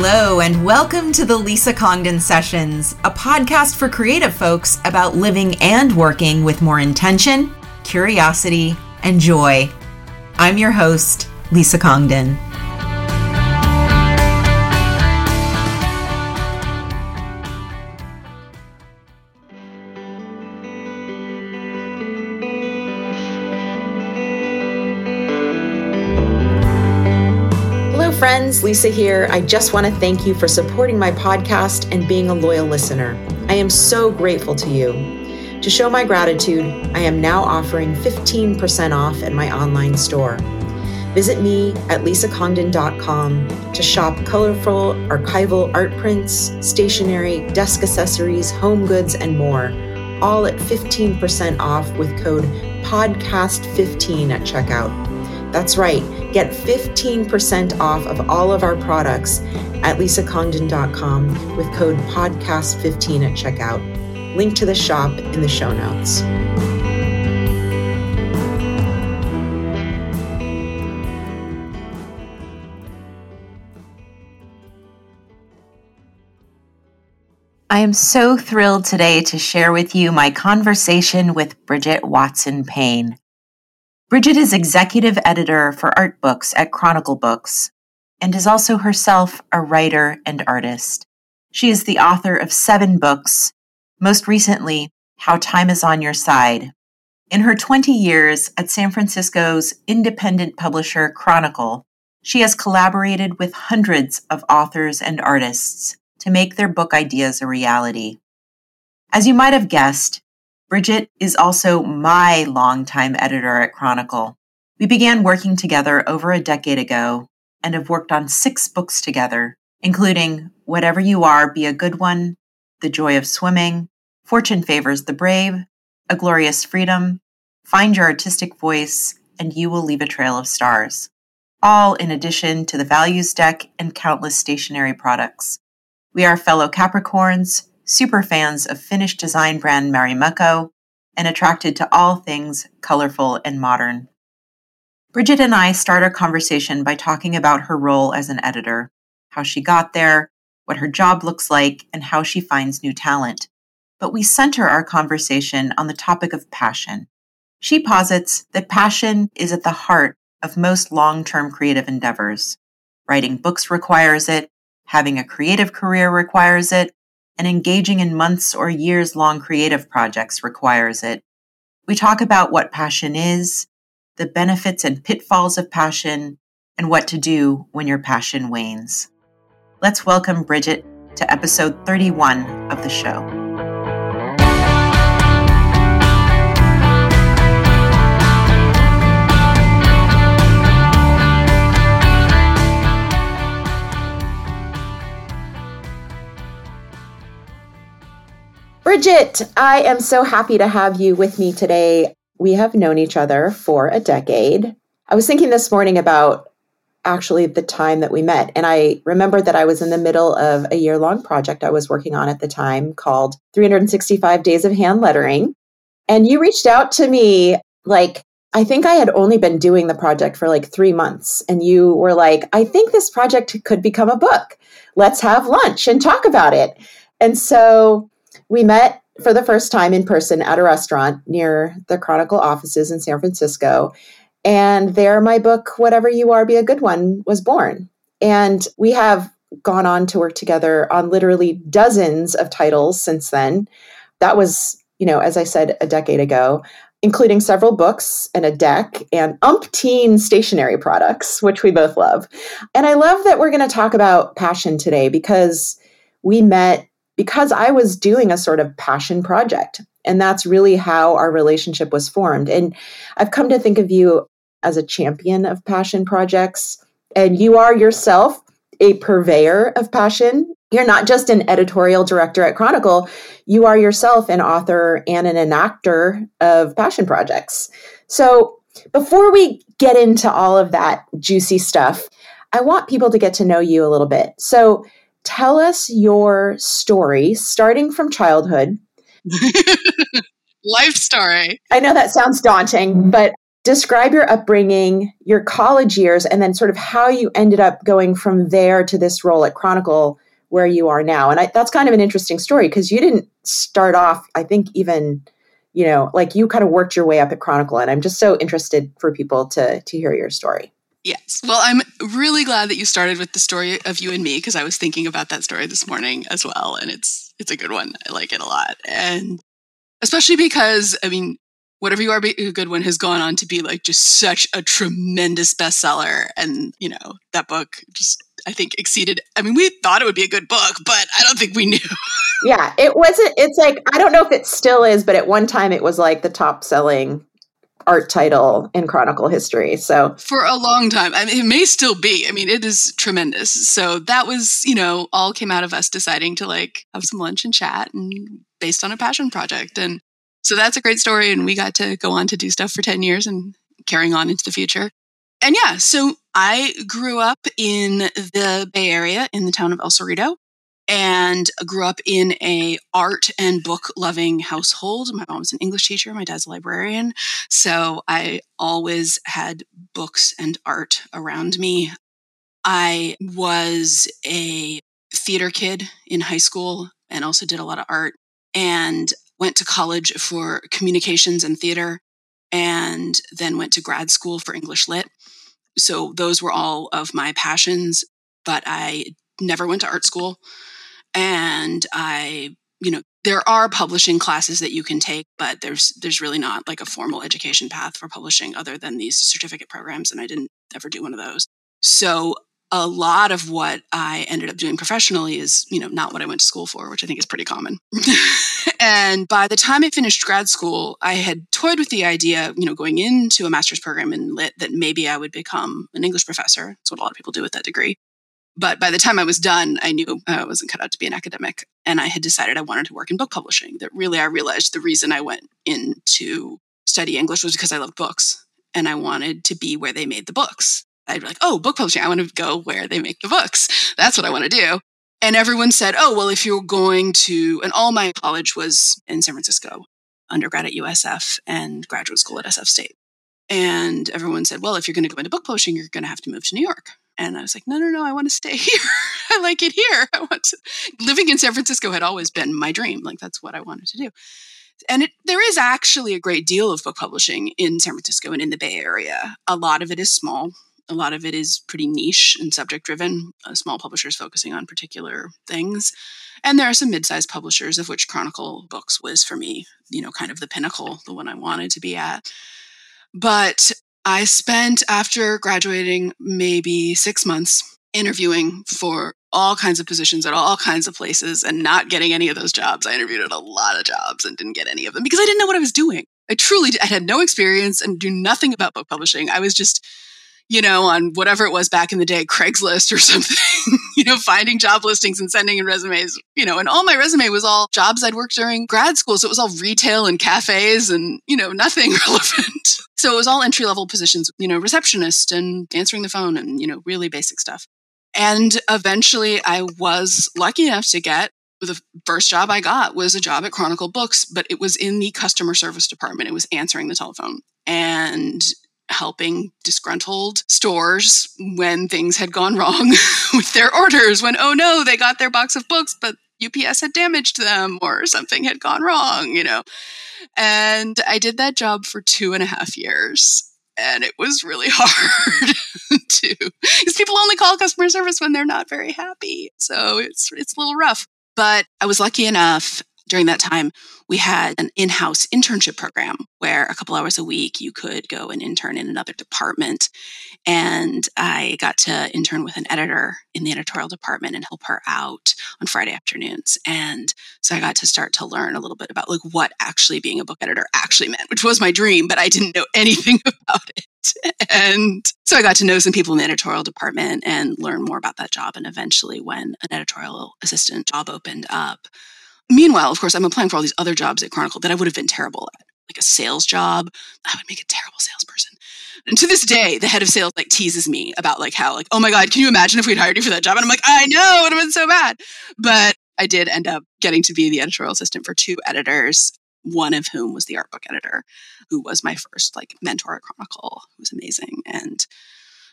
Hello, and welcome to the Lisa Congdon Sessions, a podcast for creative folks about living and working with more intention, curiosity, and joy. I'm your host, Lisa Congdon. Friends, Lisa here. I just want to thank you for supporting my podcast and being a loyal listener. I am so grateful to you. To show my gratitude, I am now offering 15% off at my online store. Visit me at lisacongdon.com to shop colorful archival art prints, stationery, desk accessories, home goods, and more, all at 15% off with code PODCAST15 at checkout. That's right, get 15% off of all of our products at lisacongdon.com with code podcast15 at checkout. Link to the shop in the show notes. I am so thrilled today to share with you my conversation with Bridget Watson Payne. Bridget is executive editor for art books at Chronicle Books and is also herself a writer and artist. She is the author of seven books, most recently, How Time is on Your Side. In her 20 years at San Francisco's independent publisher Chronicle, she has collaborated with hundreds of authors and artists to make their book ideas a reality. As you might have guessed, Bridget is also my longtime editor at Chronicle. We began working together over a decade ago and have worked on six books together, including Whatever You Are, Be a Good One, The Joy of Swimming, Fortune Favors the Brave, A Glorious Freedom, Find Your Artistic Voice, and You Will Leave a Trail of Stars, all in addition to the Values Deck and countless stationery products. We are fellow Capricorns super fans of Finnish design brand Marimekko, and attracted to all things colorful and modern. Bridget and I start our conversation by talking about her role as an editor, how she got there, what her job looks like, and how she finds new talent. But we center our conversation on the topic of passion. She posits that passion is at the heart of most long term creative endeavors. Writing books requires it, having a creative career requires it, and engaging in months or years long creative projects requires it. We talk about what passion is, the benefits and pitfalls of passion, and what to do when your passion wanes. Let's welcome Bridget to episode 31 of the show. Bridget, I am so happy to have you with me today. We have known each other for a decade. I was thinking this morning about actually the time that we met, and I remember that I was in the middle of a year long project I was working on at the time called 365 Days of Hand Lettering. And you reached out to me like, I think I had only been doing the project for like three months. And you were like, I think this project could become a book. Let's have lunch and talk about it. And so we met for the first time in person at a restaurant near the Chronicle offices in San Francisco. And there, my book, Whatever You Are, Be a Good One, was born. And we have gone on to work together on literally dozens of titles since then. That was, you know, as I said, a decade ago, including several books and a deck and umpteen stationery products, which we both love. And I love that we're going to talk about passion today because we met because I was doing a sort of passion project. And that's really how our relationship was formed. And I've come to think of you as a champion of passion projects. And you are yourself a purveyor of passion. You're not just an editorial director at Chronicle, you are yourself an author and an enactor of passion projects. So, before we get into all of that juicy stuff, I want people to get to know you a little bit. So, tell us your story starting from childhood. Life story. I know that sounds daunting, but describe your upbringing, your college years, and then sort of how you ended up going from there to this role at Chronicle where you are now. And I, that's kind of an interesting story because you didn't start off, I think, even you know, like you kind of worked your way up at Chronicle, and I'm just so interested for people to to hear your story. Yes. Well, I'm really glad that you started with the story of you and me because I was thinking about that story this morning as well, and it's it's a good one. I like it a lot, and especially because I mean, whatever you are, a good one has gone on to be like just such a tremendous bestseller, and you know that book just I think exceeded. I mean, we thought it would be a good book, but I don't think we knew. yeah, it wasn't. It's like I don't know if it still is, but at one time it was like the top selling art title in Chronicle history. So for a long time, I mean, it may still be. I mean, it is tremendous. So that was, you know, all came out of us deciding to like have some lunch and chat, and based on a passion project, and so that's a great story. And we got to go on to do stuff for ten years and carrying on into the future. And yeah, so I grew up in the Bay Area in the town of El Cerrito and grew up in a art and book loving household. My mom's an English teacher, my dad's a librarian, so I always had books and art around me. I was a theater kid in high school and also did a lot of art and went to college for communications and theater and then went to grad school for English lit. So those were all of my passions, but I never went to art school. And I, you know, there are publishing classes that you can take, but there's there's really not like a formal education path for publishing other than these certificate programs and I didn't ever do one of those. So a lot of what I ended up doing professionally is, you know, not what I went to school for, which I think is pretty common. and by the time I finished grad school, I had toyed with the idea, you know, going into a master's program in lit that maybe I would become an English professor. That's what a lot of people do with that degree. But by the time I was done, I knew uh, I wasn't cut out to be an academic. And I had decided I wanted to work in book publishing. That really, I realized the reason I went into study English was because I loved books and I wanted to be where they made the books. I'd be like, oh, book publishing. I want to go where they make the books. That's what I want to do. And everyone said, oh, well, if you're going to, and all my college was in San Francisco, undergrad at USF and graduate school at SF State. And everyone said, well, if you're going to go into book publishing, you're going to have to move to New York. And I was like, no, no, no, I want to stay here. I like it here. I want to. Living in San Francisco had always been my dream. Like, that's what I wanted to do. And it, there is actually a great deal of book publishing in San Francisco and in the Bay Area. A lot of it is small, a lot of it is pretty niche and subject driven, uh, small publishers focusing on particular things. And there are some mid sized publishers, of which Chronicle Books was for me, you know, kind of the pinnacle, the one I wanted to be at. But I spent, after graduating, maybe six months interviewing for all kinds of positions at all kinds of places and not getting any of those jobs. I interviewed at a lot of jobs and didn't get any of them because I didn't know what I was doing. I truly I had no experience and do nothing about book publishing. I was just you know, on whatever it was back in the day, Craigslist or something, you know, finding job listings and sending in resumes, you know, and all my resume was all jobs I'd worked during grad school. So it was all retail and cafes and, you know, nothing relevant. So it was all entry level positions, you know, receptionist and answering the phone and, you know, really basic stuff. And eventually I was lucky enough to get the first job I got was a job at Chronicle Books, but it was in the customer service department. It was answering the telephone. And helping disgruntled stores when things had gone wrong with their orders, when, oh no, they got their box of books, but UPS had damaged them or something had gone wrong, you know. And I did that job for two and a half years. And it was really hard to, because people only call customer service when they're not very happy. So it's, it's a little rough. But I was lucky enough during that time, we had an in house internship program where a couple hours a week you could go and intern in another department. And I got to intern with an editor in the editorial department and help her out on Friday afternoons. And so I got to start to learn a little bit about like what actually being a book editor actually meant, which was my dream, but I didn't know anything about it. And so I got to know some people in the editorial department and learn more about that job. And eventually, when an editorial assistant job opened up, Meanwhile, of course, I'm applying for all these other jobs at Chronicle that I would have been terrible at, like a sales job. I would make a terrible salesperson. And to this day, the head of sales like teases me about like how like, oh my god, can you imagine if we'd hired you for that job? And I'm like, I know, it would have been so bad. But I did end up getting to be the editorial assistant for two editors. one of whom was the art book editor, who was my first like mentor at Chronicle, who was amazing. And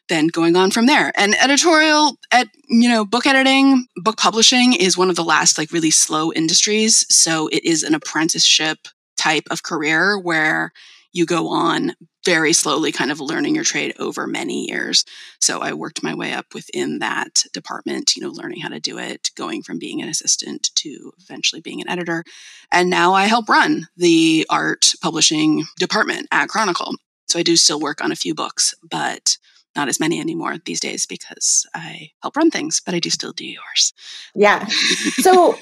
then going on from there. And editorial at, you know, book editing, book publishing is one of the last like really slow industries. So it is an apprenticeship type of career where you go on very slowly, kind of learning your trade over many years. So I worked my way up within that department, you know, learning how to do it, going from being an assistant to eventually being an editor. And now I help run the art publishing department at Chronicle. So I do still work on a few books, but not as many anymore these days because I help run things, but I do still do yours. Yeah. So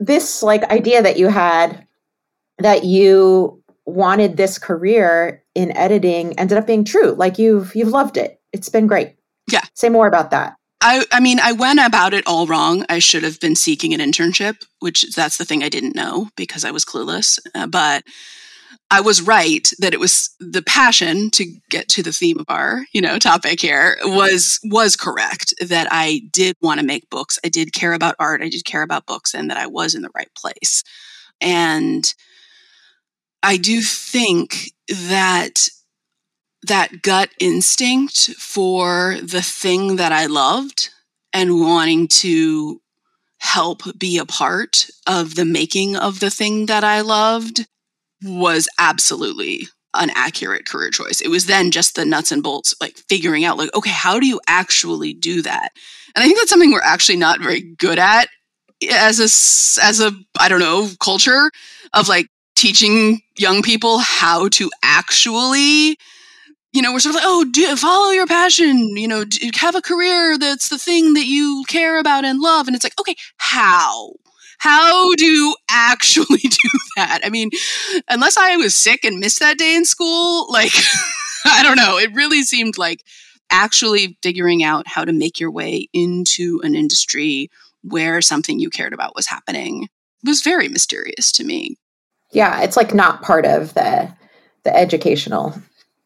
this like idea that you had that you wanted this career in editing ended up being true. Like you've you've loved it. It's been great. Yeah. Say more about that. I, I mean, I went about it all wrong. I should have been seeking an internship, which that's the thing I didn't know because I was clueless. Uh, but I was right that it was the passion to get to the theme of our, you know, topic here was was correct that I did want to make books. I did care about art, I did care about books and that I was in the right place. And I do think that that gut instinct for the thing that I loved and wanting to help be a part of the making of the thing that I loved was absolutely an accurate career choice. It was then just the nuts and bolts, like figuring out, like, okay, how do you actually do that? And I think that's something we're actually not very good at as a as a I don't know culture of like teaching young people how to actually you know, we're sort of like, oh, do, follow your passion, you know, do, have a career that's the thing that you care about and love. And it's like, okay, how? How do you actually do that? I mean, unless I was sick and missed that day in school, like, I don't know. It really seemed like actually figuring out how to make your way into an industry where something you cared about was happening was very mysterious to me. Yeah, it's like not part of the the educational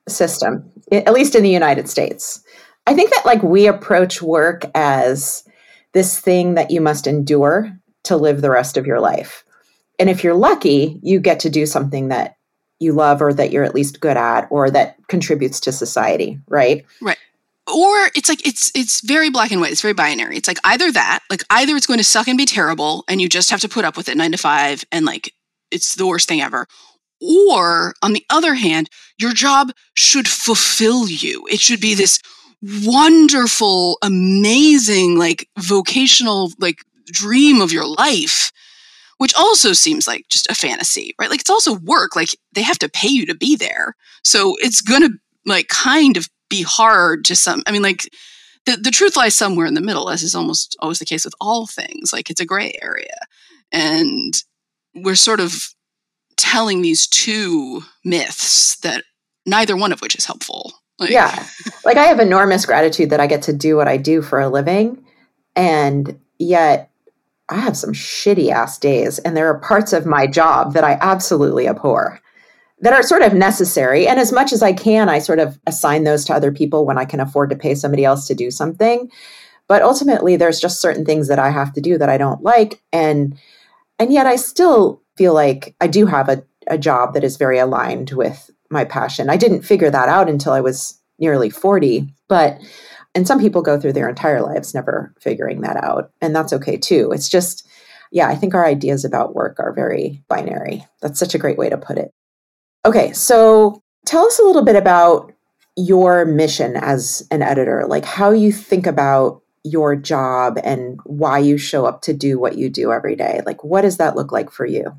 system, at least in the United States. I think that like we approach work as this thing that you must endure to live the rest of your life. And if you're lucky, you get to do something that you love or that you're at least good at or that contributes to society, right? Right. Or it's like it's it's very black and white. It's very binary. It's like either that, like either it's going to suck and be terrible and you just have to put up with it 9 to 5 and like it's the worst thing ever. Or on the other hand, your job should fulfill you. It should be this wonderful, amazing, like vocational, like dream of your life, which also seems like just a fantasy, right? Like it's also work. Like they have to pay you to be there. So it's going to like kind of be hard to some, I mean, like the, the truth lies somewhere in the middle, as is almost always the case with all things. Like it's a gray area. And we're sort of telling these two myths that neither one of which is helpful. Like, yeah. Like I have enormous gratitude that I get to do what I do for a living. And yet I have some shitty ass days. And there are parts of my job that I absolutely abhor that are sort of necessary. And as much as I can, I sort of assign those to other people when I can afford to pay somebody else to do something. But ultimately, there's just certain things that I have to do that I don't like. And and yet I still feel like I do have a, a job that is very aligned with my passion. I didn't figure that out until I was nearly 40, but and some people go through their entire lives never figuring that out, and that's okay too. It's just yeah, I think our ideas about work are very binary. That's such a great way to put it. Okay, so tell us a little bit about your mission as an editor, like how you think about your job and why you show up to do what you do every day. Like, what does that look like for you?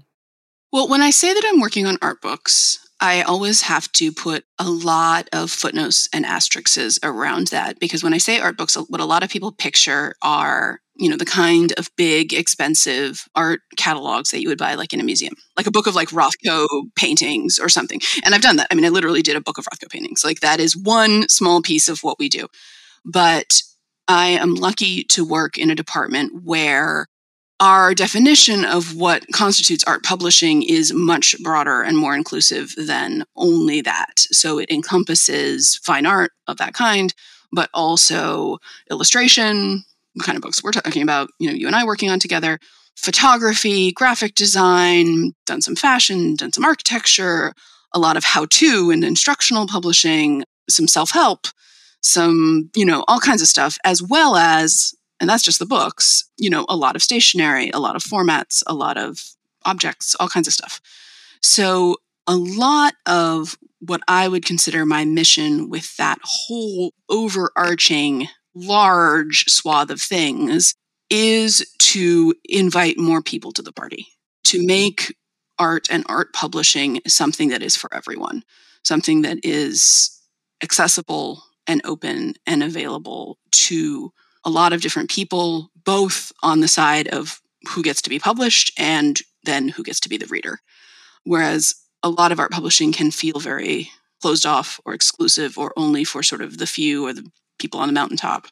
Well, when I say that I'm working on art books, I always have to put a lot of footnotes and asterisks around that because when I say art books, what a lot of people picture are, you know, the kind of big, expensive art catalogs that you would buy like in a museum, like a book of like Rothko paintings or something. And I've done that. I mean, I literally did a book of Rothko paintings. Like that is one small piece of what we do. But I am lucky to work in a department where our definition of what constitutes art publishing is much broader and more inclusive than only that. So it encompasses fine art of that kind, but also illustration, what kind of books we're talking about, you know, you and I working on together, photography, graphic design, done some fashion, done some architecture, a lot of how to and instructional publishing, some self help, some, you know, all kinds of stuff, as well as, and that's just the books, you know, a lot of stationery, a lot of formats, a lot of objects, all kinds of stuff. So, a lot of what I would consider my mission with that whole overarching large swath of things is to invite more people to the party, to make art and art publishing something that is for everyone, something that is accessible and open and available to a lot of different people, both on the side of who gets to be published and then who gets to be the reader. Whereas a lot of art publishing can feel very closed off or exclusive or only for sort of the few or the people on the mountaintop.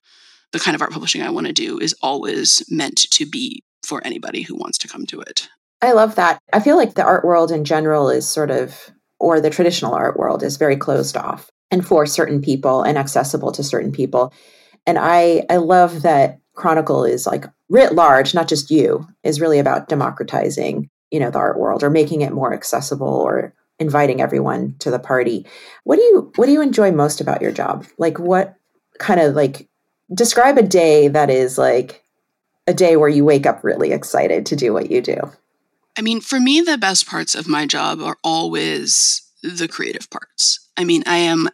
The kind of art publishing I want to do is always meant to be for anybody who wants to come to it. I love that. I feel like the art world in general is sort of, or the traditional art world is very closed off and for certain people and accessible to certain people. And I, I love that Chronicle is like writ large, not just you, is really about democratizing, you know, the art world or making it more accessible or inviting everyone to the party. What do you what do you enjoy most about your job? Like what kind of like describe a day that is like a day where you wake up really excited to do what you do? I mean, for me, the best parts of my job are always the creative parts. I mean, I am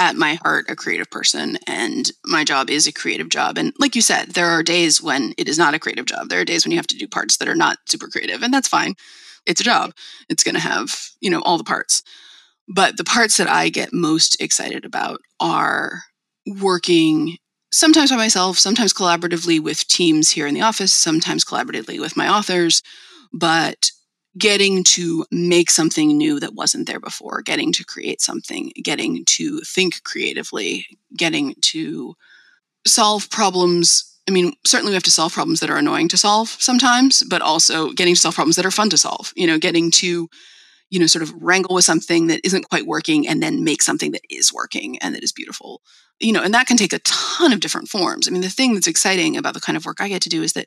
at my heart a creative person and my job is a creative job. And like you said there are days when it is not a creative job. There are days when you have to do parts that are not super creative and that's fine. It's a job. It's going to have you know all the parts. But the parts that i get most excited about are working sometimes by myself, sometimes collaboratively with teams here in the office, sometimes collaboratively with my authors, but getting to make something new that wasn't there before, getting to create something, getting to think creatively, getting to solve problems. I mean, certainly we have to solve problems that are annoying to solve sometimes, but also getting to solve problems that are fun to solve, you know, getting to you know, sort of wrangle with something that isn't quite working and then make something that is working and that is beautiful. You know, and that can take a ton of different forms. I mean, the thing that's exciting about the kind of work I get to do is that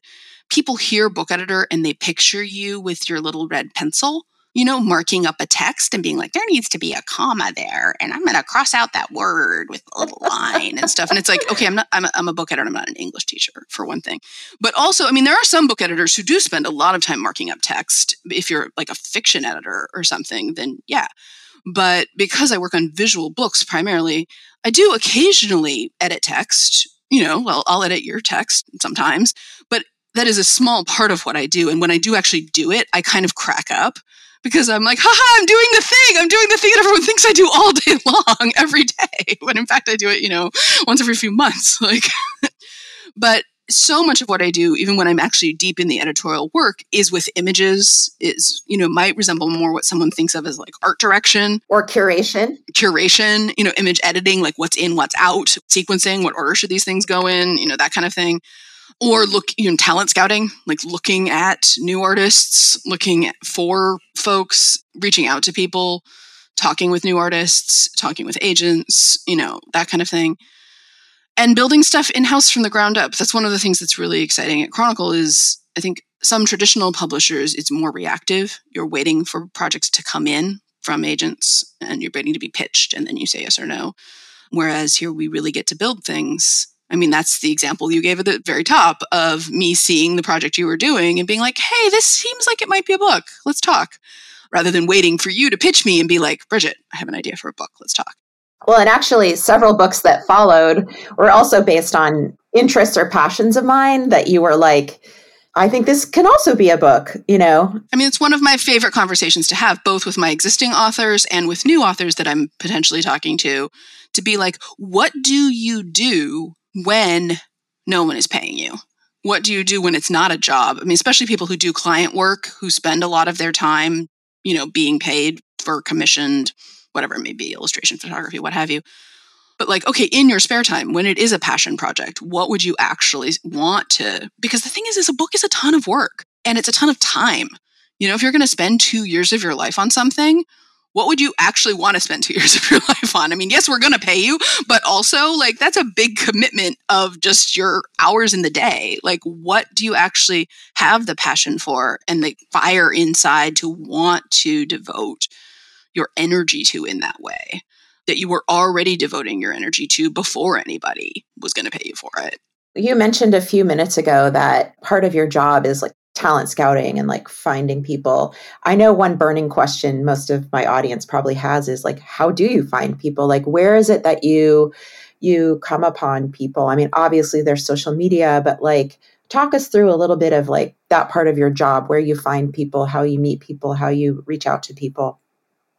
people hear book editor and they picture you with your little red pencil you know, marking up a text and being like, there needs to be a comma there, and I'm going to cross out that word with a little line and stuff. And it's like, okay, I'm not, I'm a, I'm a book editor, I'm not an English teacher, for one thing. But also, I mean, there are some book editors who do spend a lot of time marking up text. If you're like a fiction editor or something, then yeah. But because I work on visual books primarily, I do occasionally edit text. You know, well, I'll edit your text sometimes, but that is a small part of what I do. And when I do actually do it, I kind of crack up because I'm like, haha, I'm doing the thing. I'm doing the thing that everyone thinks I do all day long, every day. When in fact, I do it, you know, once every few months. Like, but so much of what I do, even when I'm actually deep in the editorial work, is with images, is, you know, might resemble more what someone thinks of as like art direction or curation. Curation, you know, image editing, like what's in, what's out, sequencing, what order should these things go in, you know, that kind of thing or look you know talent scouting like looking at new artists looking for folks reaching out to people talking with new artists talking with agents you know that kind of thing. And building stuff in-house from the ground up. That's one of the things that's really exciting at chronicle is i think some traditional publishers it's more reactive. You're waiting for projects to come in from agents and you're waiting to be pitched and then you say yes or no. Whereas here we really get to build things I mean, that's the example you gave at the very top of me seeing the project you were doing and being like, hey, this seems like it might be a book. Let's talk. Rather than waiting for you to pitch me and be like, Bridget, I have an idea for a book. Let's talk. Well, and actually, several books that followed were also based on interests or passions of mine that you were like, I think this can also be a book, you know? I mean, it's one of my favorite conversations to have, both with my existing authors and with new authors that I'm potentially talking to, to be like, what do you do when no one is paying you? What do you do when it's not a job? I mean, especially people who do client work, who spend a lot of their time, you know, being paid for commissioned, whatever it may be, illustration, photography, what have you. But like, okay, in your spare time, when it is a passion project, what would you actually want to? Because the thing is, is a book is a ton of work and it's a ton of time. You know, if you're going to spend two years of your life on something, what would you actually want to spend two years of your life on? I mean, yes, we're going to pay you, but also like that's a big commitment of just your hours in the day. Like, what do you actually have the passion for and the fire inside to want to devote your energy to in that way that you were already devoting your energy to before anybody was going to pay you for it? You mentioned a few minutes ago that part of your job is like talent scouting and like finding people. I know one burning question most of my audience probably has is like how do you find people? Like where is it that you you come upon people? I mean, obviously there's social media, but like talk us through a little bit of like that part of your job where you find people, how you meet people, how you reach out to people.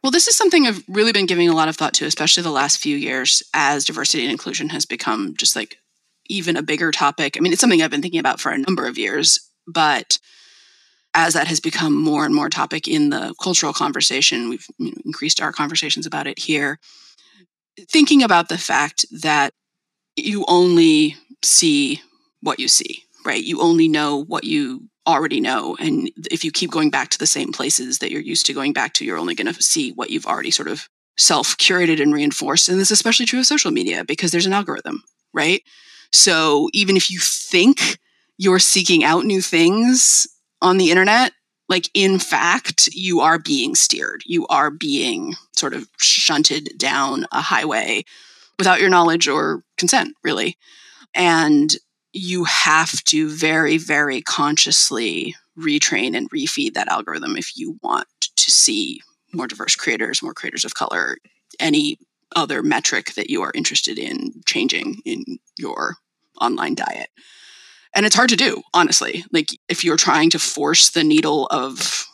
Well, this is something I've really been giving a lot of thought to, especially the last few years as diversity and inclusion has become just like even a bigger topic. I mean, it's something I've been thinking about for a number of years, but as that has become more and more topic in the cultural conversation, we've increased our conversations about it here. Thinking about the fact that you only see what you see, right? You only know what you already know. And if you keep going back to the same places that you're used to going back to, you're only going to see what you've already sort of self curated and reinforced. And this is especially true of social media because there's an algorithm, right? So even if you think you're seeking out new things on the internet, like in fact, you are being steered. You are being sort of shunted down a highway without your knowledge or consent, really. And you have to very, very consciously retrain and refeed that algorithm if you want to see more diverse creators, more creators of color, any other metric that you are interested in changing in your online diet. And it's hard to do, honestly. Like if you're trying to force the needle of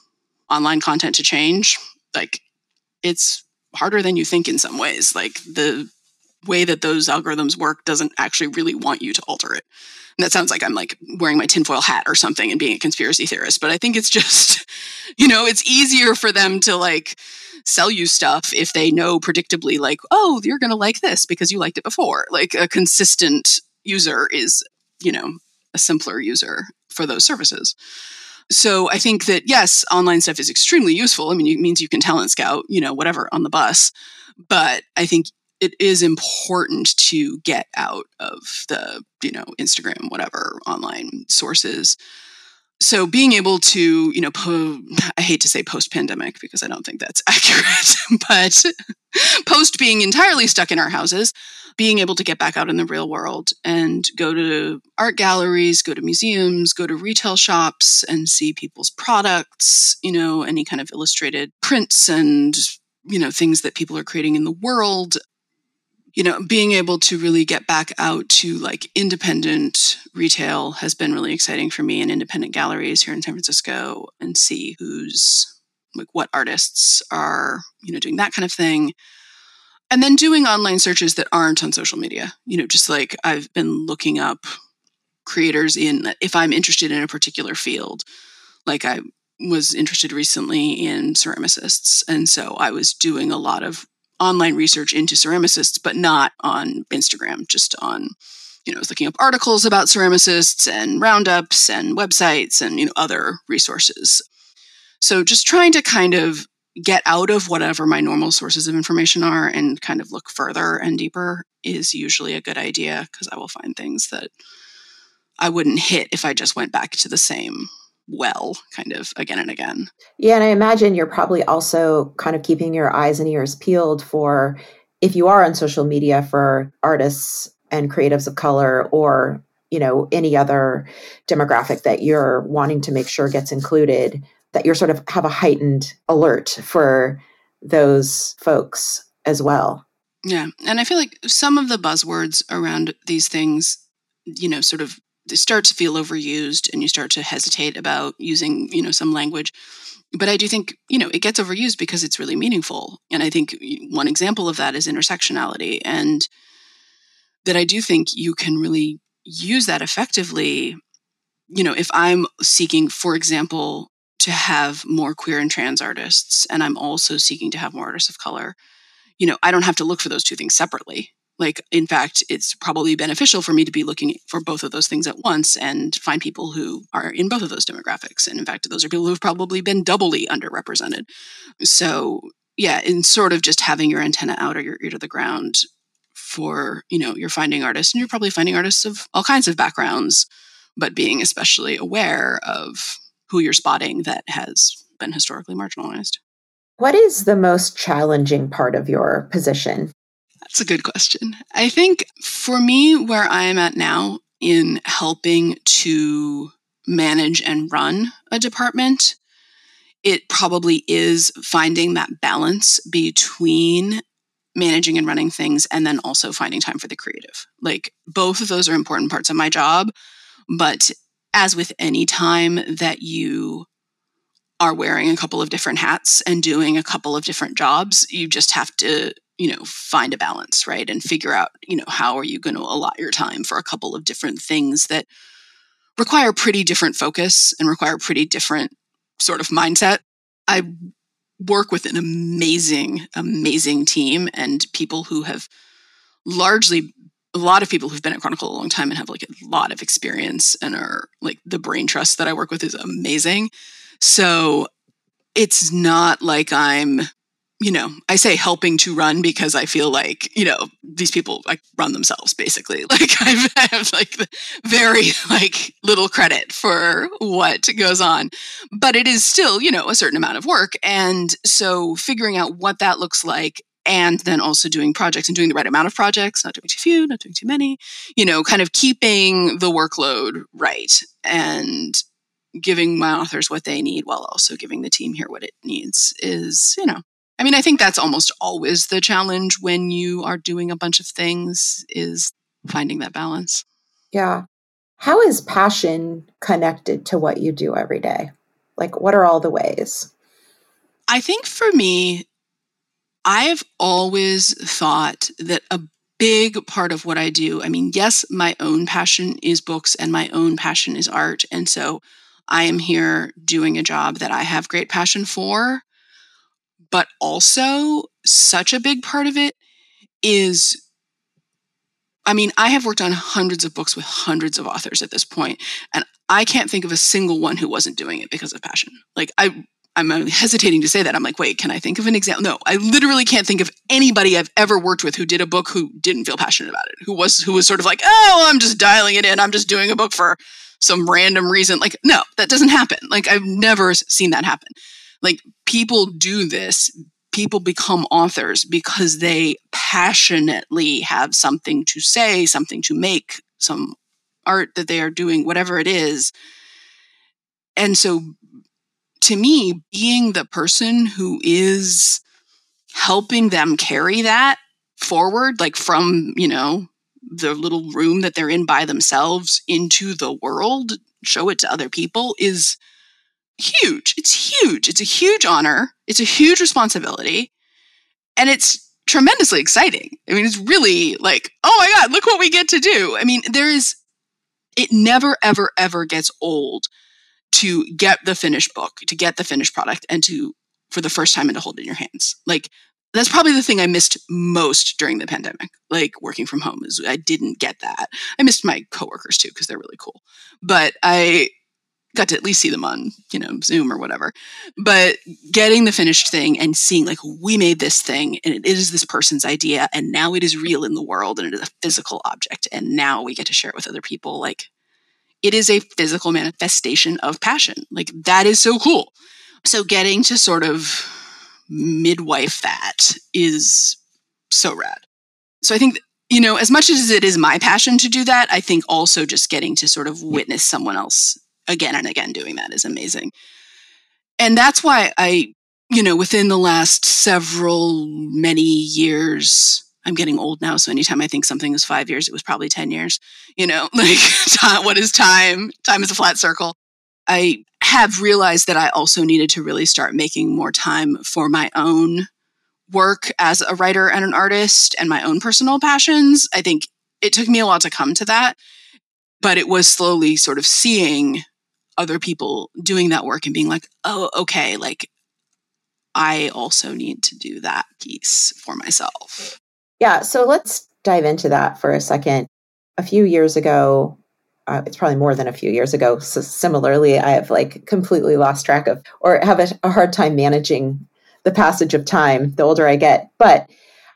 online content to change, like it's harder than you think in some ways. Like the way that those algorithms work doesn't actually really want you to alter it. And that sounds like I'm like wearing my tinfoil hat or something and being a conspiracy theorist, but I think it's just, you know, it's easier for them to like sell you stuff if they know predictably, like, oh, you're going to like this because you liked it before. Like a consistent user is, you know, a simpler user for those services. So I think that yes, online stuff is extremely useful. I mean, it means you can talent scout, you know, whatever on the bus. But I think it is important to get out of the, you know, Instagram, whatever online sources so being able to you know po- i hate to say post pandemic because i don't think that's accurate but post being entirely stuck in our houses being able to get back out in the real world and go to art galleries go to museums go to retail shops and see people's products you know any kind of illustrated prints and you know things that people are creating in the world you know, being able to really get back out to like independent retail has been really exciting for me and independent galleries here in San Francisco and see who's like what artists are, you know, doing that kind of thing. And then doing online searches that aren't on social media. You know, just like I've been looking up creators in if I'm interested in a particular field. Like I was interested recently in ceramicists. And so I was doing a lot of online research into ceramicists, but not on Instagram, just on, you know, I was looking up articles about ceramicists and roundups and websites and, you know, other resources. So just trying to kind of get out of whatever my normal sources of information are and kind of look further and deeper is usually a good idea because I will find things that I wouldn't hit if I just went back to the same well, kind of again and again. Yeah, and I imagine you're probably also kind of keeping your eyes and ears peeled for if you are on social media for artists and creatives of color or you know any other demographic that you're wanting to make sure gets included that you're sort of have a heightened alert for those folks as well. Yeah and i feel like some of the buzzwords around these things you know sort of start to feel overused and you start to hesitate about using you know some language. But i do think you know it gets overused because it's really meaningful. And i think one example of that is intersectionality. And that i do think you can really use that effectively. You know if i'm seeking for example to have more queer and trans artists and i'm also seeking to have more artists of color. You know i don't have to look for those two things separately. Like in fact it's probably beneficial for me to be looking for both of those things at once and find people who are in both of those demographics. And in fact those are people who've probably been doubly underrepresented. So yeah, in sort of just having your antenna out or your ear to the ground for, you know, you're finding artists and you're probably finding artists of all kinds of backgrounds, but being especially aware of who you're spotting that has been historically marginalized. What is the most challenging part of your position? That's a good question. I think for me, where I am at now in helping to manage and run a department, it probably is finding that balance between managing and running things and then also finding time for the creative. Like both of those are important parts of my job, but as with any time that you are wearing a couple of different hats and doing a couple of different jobs, you just have to, you know, find a balance, right? And figure out, you know, how are you going to allot your time for a couple of different things that require pretty different focus and require pretty different sort of mindset. I work with an amazing, amazing team and people who have largely a lot of people who've been at Chronicle a long time and have like a lot of experience and are like the brain trust that I work with is amazing. So it's not like I'm, you know, I say helping to run because I feel like, you know, these people like run themselves basically. Like I've, I have like very like little credit for what goes on, but it is still, you know, a certain amount of work. And so figuring out what that looks like and then also doing projects and doing the right amount of projects, not doing too few, not doing too many, you know, kind of keeping the workload right and giving my authors what they need while also giving the team here what it needs is, you know, I mean, I think that's almost always the challenge when you are doing a bunch of things is finding that balance. Yeah. How is passion connected to what you do every day? Like, what are all the ways? I think for me, I've always thought that a big part of what I do, I mean, yes, my own passion is books and my own passion is art. And so I am here doing a job that I have great passion for. But also, such a big part of it is I mean, I have worked on hundreds of books with hundreds of authors at this point, and I can't think of a single one who wasn't doing it because of passion. Like, I I'm hesitating to say that. I'm like, wait, can I think of an example? No, I literally can't think of anybody I've ever worked with who did a book who didn't feel passionate about it, who was who was sort of like, oh, well, I'm just dialing it in. I'm just doing a book for some random reason. Like, no, that doesn't happen. Like, I've never seen that happen. Like, people do this. People become authors because they passionately have something to say, something to make, some art that they are doing, whatever it is. And so to me, being the person who is helping them carry that forward, like from, you know, the little room that they're in by themselves into the world, show it to other people is huge. It's huge. It's a huge honor. It's a huge responsibility. And it's tremendously exciting. I mean, it's really like, oh my God, look what we get to do. I mean, there is, it never, ever, ever gets old to get the finished book, to get the finished product, and to for the first time and to hold it in your hands. Like that's probably the thing I missed most during the pandemic. Like working from home is I didn't get that. I missed my coworkers too because they're really cool, but I got to at least see them on you know Zoom or whatever. But getting the finished thing and seeing like we made this thing and it is this person's idea and now it is real in the world and it is a physical object and now we get to share it with other people. Like it is a physical manifestation of passion. Like that is so cool. So getting to sort of midwife that is so rad. So I think you know, as much as it is my passion to do that, I think also just getting to sort of witness someone else again and again doing that is amazing. And that's why I, you know, within the last several many years, I'm getting old now, so anytime I think something is five years, it was probably 10 years. You know, like what is time? Time is a flat circle. I have realized that I also needed to really start making more time for my own work as a writer and an artist and my own personal passions. I think it took me a while to come to that, but it was slowly sort of seeing other people doing that work and being like, oh, okay, like I also need to do that piece for myself. Yeah. So let's dive into that for a second. A few years ago, uh, it's probably more than a few years ago. So similarly, I have like completely lost track of or have a, a hard time managing the passage of time the older I get. But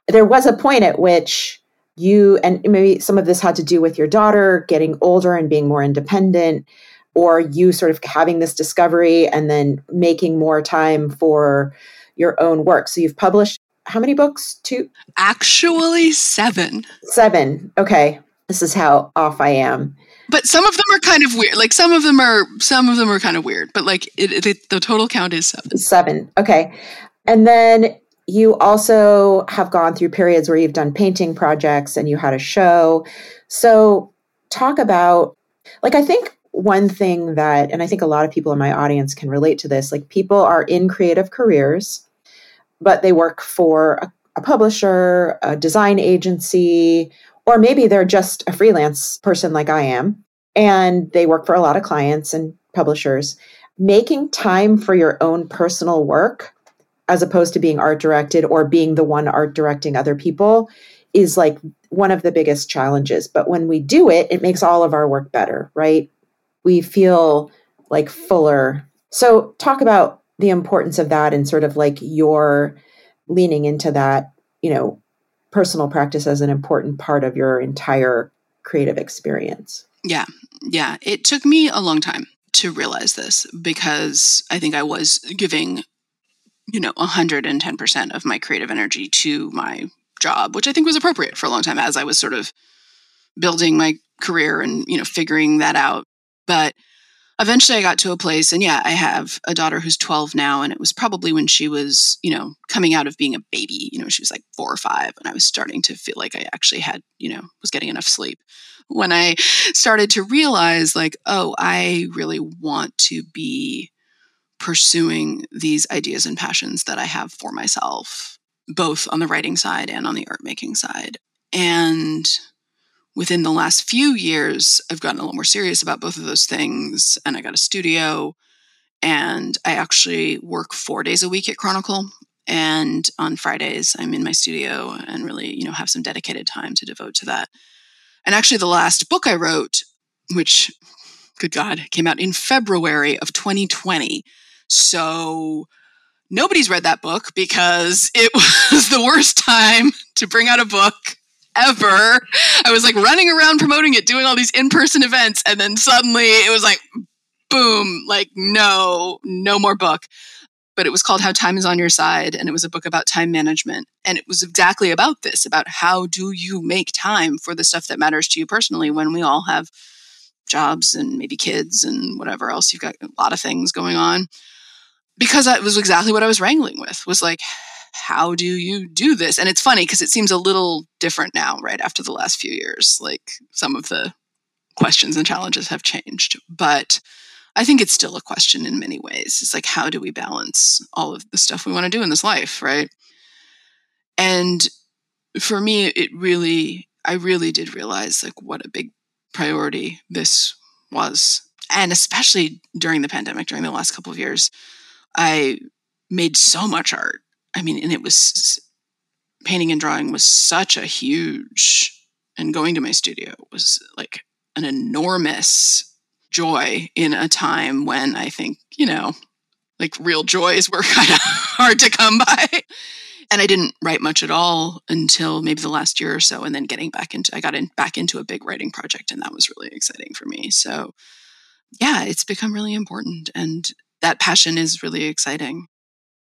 there was a point at which you, and maybe some of this had to do with your daughter getting older and being more independent, or you sort of having this discovery and then making more time for your own work. So you've published how many books? Two? Actually, seven. Seven. Okay. This is how off I am. But some of them are kind of weird. Like some of them are some of them are kind of weird. But like it, it, the total count is seven. Seven. Okay. And then you also have gone through periods where you've done painting projects and you had a show. So talk about like I think one thing that and I think a lot of people in my audience can relate to this like people are in creative careers but they work for a, a publisher, a design agency, or maybe they're just a freelance person like I am, and they work for a lot of clients and publishers. Making time for your own personal work, as opposed to being art directed or being the one art directing other people, is like one of the biggest challenges. But when we do it, it makes all of our work better, right? We feel like fuller. So, talk about the importance of that and sort of like your leaning into that, you know, personal practice as an important part of your entire creative experience. Yeah. Yeah. It took me a long time to realize this because I think I was giving, you know, 110% of my creative energy to my job, which I think was appropriate for a long time as I was sort of building my career and, you know, figuring that out. But eventually I got to a place, and yeah, I have a daughter who's 12 now, and it was probably when she was, you know, coming out of being a baby. You know, she was like four or five, and I was starting to feel like I actually had, you know, was getting enough sleep. When I started to realize, like, oh, I really want to be pursuing these ideas and passions that I have for myself, both on the writing side and on the art making side. And within the last few years, I've gotten a little more serious about both of those things. And I got a studio, and I actually work four days a week at Chronicle. And on Fridays, I'm in my studio and really, you know, have some dedicated time to devote to that. And actually, the last book I wrote, which, good God, came out in February of 2020. So nobody's read that book because it was the worst time to bring out a book ever. I was like running around promoting it, doing all these in person events, and then suddenly it was like, boom, like, no, no more book. But it was called How Time is on Your Side, and it was a book about time management. And it was exactly about this about how do you make time for the stuff that matters to you personally when we all have jobs and maybe kids and whatever else. You've got a lot of things going on. Because that was exactly what I was wrangling with was like, how do you do this? And it's funny because it seems a little different now, right after the last few years. Like some of the questions and challenges have changed, but I think it's still a question in many ways. It's like, how do we balance all of the stuff we want to do in this life, right? And for me, it really, I really did realize like what a big priority this was. And especially during the pandemic, during the last couple of years, I made so much art I mean, and it was painting and drawing was such a huge, and going to my studio was like an enormous joy in a time when I think, you know, like real joys were kind of hard to come by. And I didn't write much at all until maybe the last year or so. And then getting back into, I got in, back into a big writing project, and that was really exciting for me. So, yeah, it's become really important. And that passion is really exciting.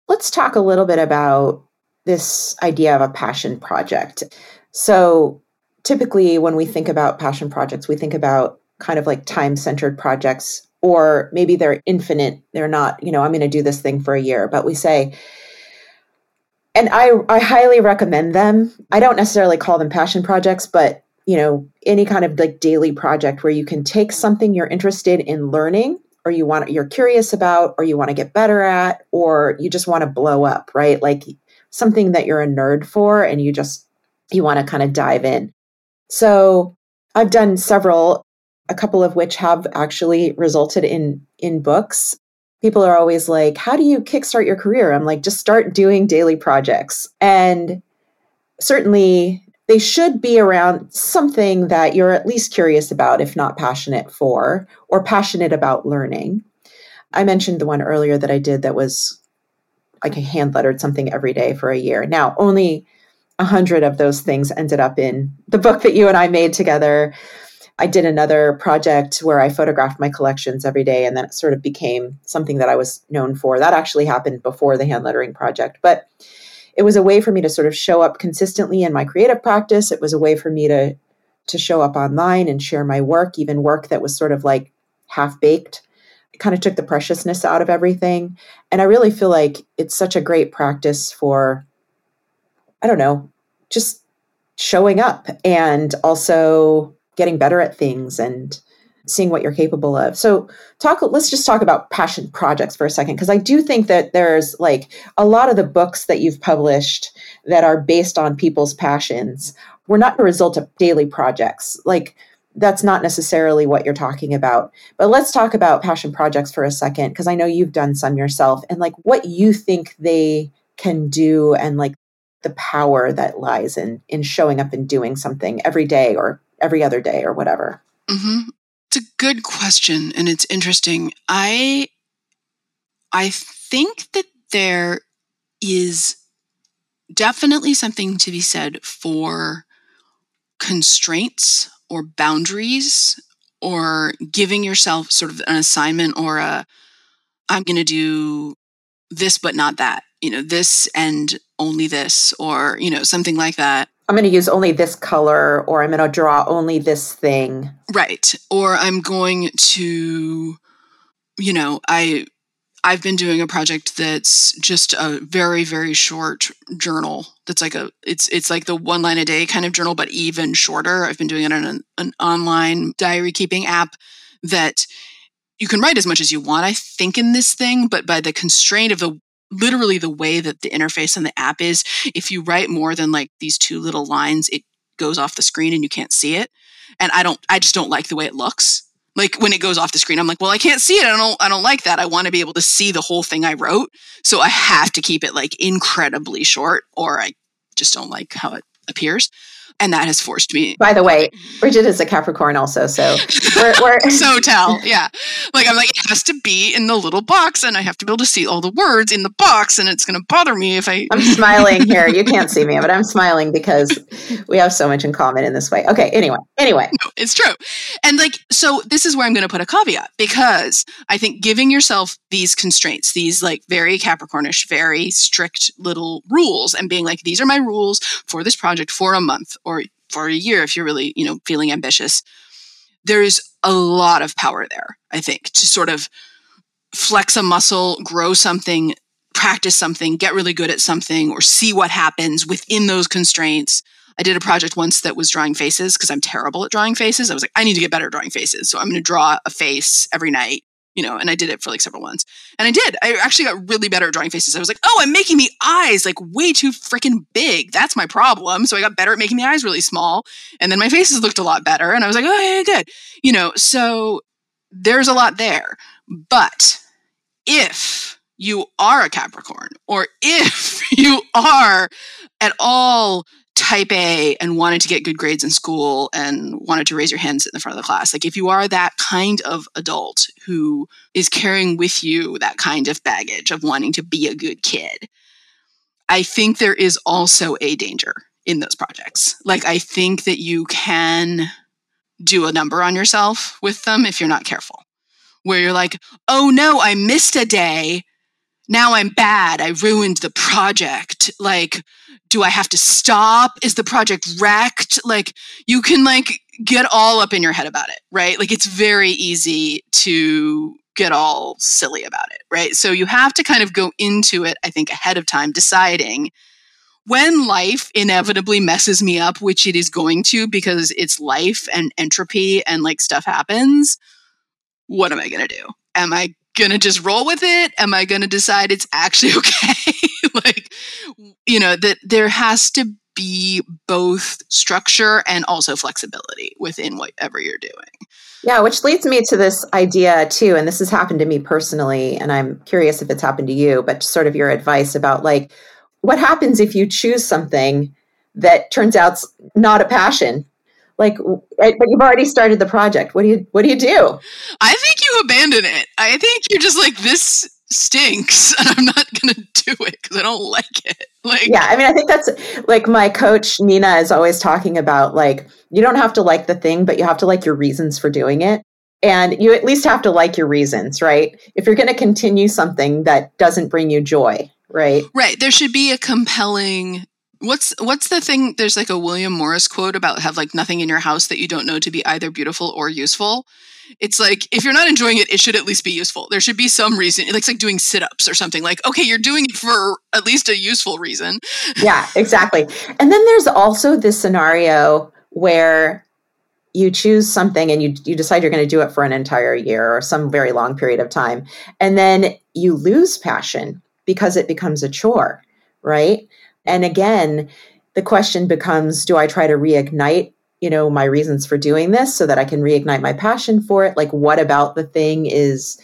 Let's talk a little bit about this idea of a passion project. So, typically, when we think about passion projects, we think about kind of like time centered projects, or maybe they're infinite. They're not, you know, I'm going to do this thing for a year, but we say, and I, I highly recommend them. I don't necessarily call them passion projects, but you know, any kind of like daily project where you can take something you're interested in learning or you want you're curious about or you want to get better at or you just want to blow up right? Like something that you're a nerd for and you just you want to kind of dive in. So i've done several a couple of which have actually resulted in in books. People are always like how do you kickstart your career? I'm like just start doing daily projects. And certainly they should be around something that you're at least curious about, if not passionate for, or passionate about learning. I mentioned the one earlier that I did that was like I hand lettered something every day for a year. Now, only a hundred of those things ended up in the book that you and I made together. I did another project where I photographed my collections every day, and then it sort of became something that I was known for. That actually happened before the hand lettering project, but it was a way for me to sort of show up consistently in my creative practice. It was a way for me to to show up online and share my work, even work that was sort of like half baked. It kind of took the preciousness out of everything. And I really feel like it's such a great practice for, I don't know, just showing up and also getting better at things and seeing what you're capable of. So talk let's just talk about passion projects for a second because I do think that there's like a lot of the books that you've published that are based on people's passions were not a result of daily projects. Like that's not necessarily what you're talking about. But let's talk about passion projects for a second because I know you've done some yourself and like what you think they can do and like the power that lies in in showing up and doing something every day or every other day or whatever. Mm-hmm. A good question and it's interesting. I I think that there is definitely something to be said for constraints or boundaries or giving yourself sort of an assignment or a I'm going to do this but not that. You know, this and only this or, you know, something like that. I'm going to use only this color or I'm going to draw only this thing. Right. Or I'm going to you know, I I've been doing a project that's just a very very short journal. That's like a it's it's like the one line a day kind of journal but even shorter. I've been doing it on an, an online diary keeping app that you can write as much as you want I think in this thing, but by the constraint of the literally the way that the interface and the app is, if you write more than like these two little lines, it goes off the screen and you can't see it. And I don't, I just don't like the way it looks. Like when it goes off the screen, I'm like, well, I can't see it. I don't, I don't like that. I want to be able to see the whole thing I wrote. So I have to keep it like incredibly short or I just don't like how it appears and that has forced me. By the way, Bridget is a Capricorn also, so we're, we're so tell, yeah. Like I'm like it has to be in the little box, and I have to be able to see all the words in the box, and it's going to bother me if I. I'm smiling here. You can't see me, but I'm smiling because we have so much in common in this way. Okay. Anyway, anyway, no, it's true, and like so, this is where I'm going to put a caveat because I think giving yourself these constraints, these like very Capricornish, very strict little rules, and being like, these are my rules for this project for a month or for a year if you're really, you know, feeling ambitious. There's a lot of power there, I think, to sort of flex a muscle, grow something, practice something, get really good at something, or see what happens within those constraints. I did a project once that was drawing faces because I'm terrible at drawing faces. I was like, I need to get better at drawing faces. So I'm going to draw a face every night you know, and I did it for like several months. And I did. I actually got really better at drawing faces. I was like, oh, I'm making the eyes like way too freaking big. That's my problem. So I got better at making the eyes really small. And then my faces looked a lot better. And I was like, oh, yeah, good. You know, so there's a lot there. But if you are a Capricorn, or if you are at all type A and wanted to get good grades in school and wanted to raise your hands in the front of the class. Like, if you are that kind of adult who is carrying with you that kind of baggage of wanting to be a good kid, I think there is also a danger in those projects. Like, I think that you can do a number on yourself with them if you're not careful, where you're like, oh no, I missed a day. Now I'm bad. I ruined the project. Like, do I have to stop? Is the project wrecked? Like you can like get all up in your head about it, right? Like it's very easy to get all silly about it, right? So you have to kind of go into it, I think, ahead of time, deciding when life inevitably messes me up, which it is going to because it's life and entropy and like stuff happens, what am I going to do? Am I going to just roll with it? Am I going to decide it's actually okay? like, you know, that there has to be both structure and also flexibility within whatever you're doing. Yeah, which leads me to this idea too, and this has happened to me personally, and I'm curious if it's happened to you, but sort of your advice about like what happens if you choose something that turns out not a passion like but you've already started the project what do you what do you do i think you abandon it i think you're just like this stinks and I'm not going to do it because I don't like it. Like, yeah, I mean, I think that's like my coach Nina is always talking about like, you don't have to like the thing, but you have to like your reasons for doing it. And you at least have to like your reasons, right? If you're going to continue something that doesn't bring you joy, right? Right. There should be a compelling What's what's the thing? There's like a William Morris quote about have like nothing in your house that you don't know to be either beautiful or useful. It's like if you're not enjoying it, it should at least be useful. There should be some reason. It's like doing sit-ups or something. Like, okay, you're doing it for at least a useful reason. Yeah, exactly. And then there's also this scenario where you choose something and you you decide you're going to do it for an entire year or some very long period of time and then you lose passion because it becomes a chore, right? And again, the question becomes do I try to reignite, you know, my reasons for doing this so that I can reignite my passion for it? Like what about the thing is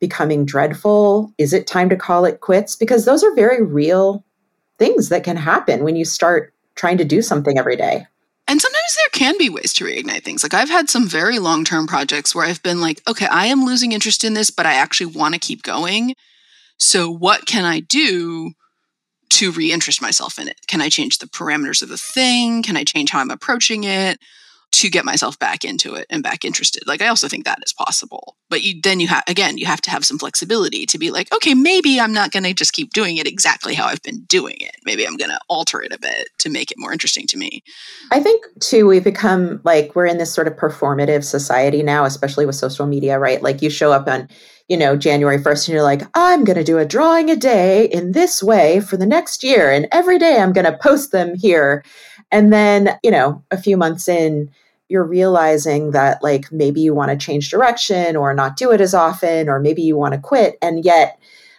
becoming dreadful? Is it time to call it quits? Because those are very real things that can happen when you start trying to do something every day. And sometimes there can be ways to reignite things. Like I've had some very long term projects where I've been like, okay, I am losing interest in this, but I actually want to keep going. So what can I do to reinterest myself in it? Can I change the parameters of the thing? Can I change how I'm approaching it to get myself back into it and back interested? Like I also think that is possible. But you then you have again, you have to have some flexibility to be like, okay, maybe I'm not going to just keep doing it exactly how I've been doing it. Maybe I'm going to alter it a bit to make it more interesting to me. I think too we've become like we're in this sort of performative society now, especially with social media, right? Like you show up on you know, January 1st, and you're like, I'm going to do a drawing a day in this way for the next year. And every day I'm going to post them here. And then, you know, a few months in, you're realizing that like maybe you want to change direction or not do it as often, or maybe you want to quit. And yet,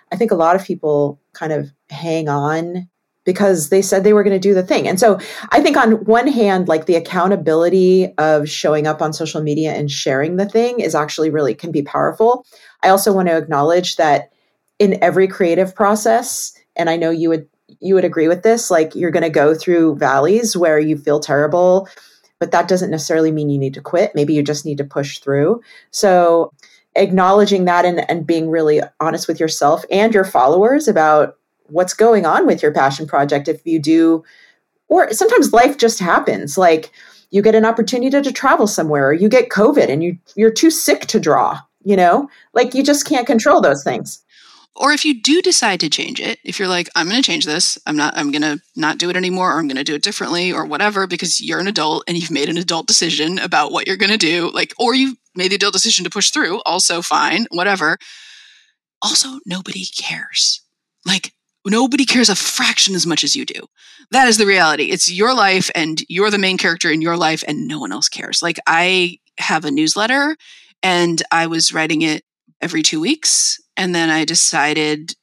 I think a lot of people kind of hang on because they said they were going to do the thing. And so I think on one hand, like the accountability of showing up on social media and sharing the thing is actually really can be powerful. I also want to acknowledge that in every creative process, and I know you would you would agree with this, like you're going to go through valleys where you feel terrible, but that doesn't necessarily mean you need to quit. Maybe you just need to push through. So acknowledging that and, and being really honest with yourself and your followers about what's going on with your passion project if you do or sometimes life just happens like you get an opportunity to, to travel somewhere or you get covid and you you're too sick to draw you know like you just can't control those things or if you do decide to change it if you're like i'm going to change this. I'm not i'm going to not do it anymore or i'm going to do it differently or whatever because you're an adult and you've made an adult decision about what you're going to do like or you've made the adult decision to push through also fine whatever. Also nobody cares. Like nobody cares a fraction as much as you do. That is the reality. It's your life and you're the main character in your life and no one else cares. Like i have a newsletter and I was writing it every two weeks. And then I decided,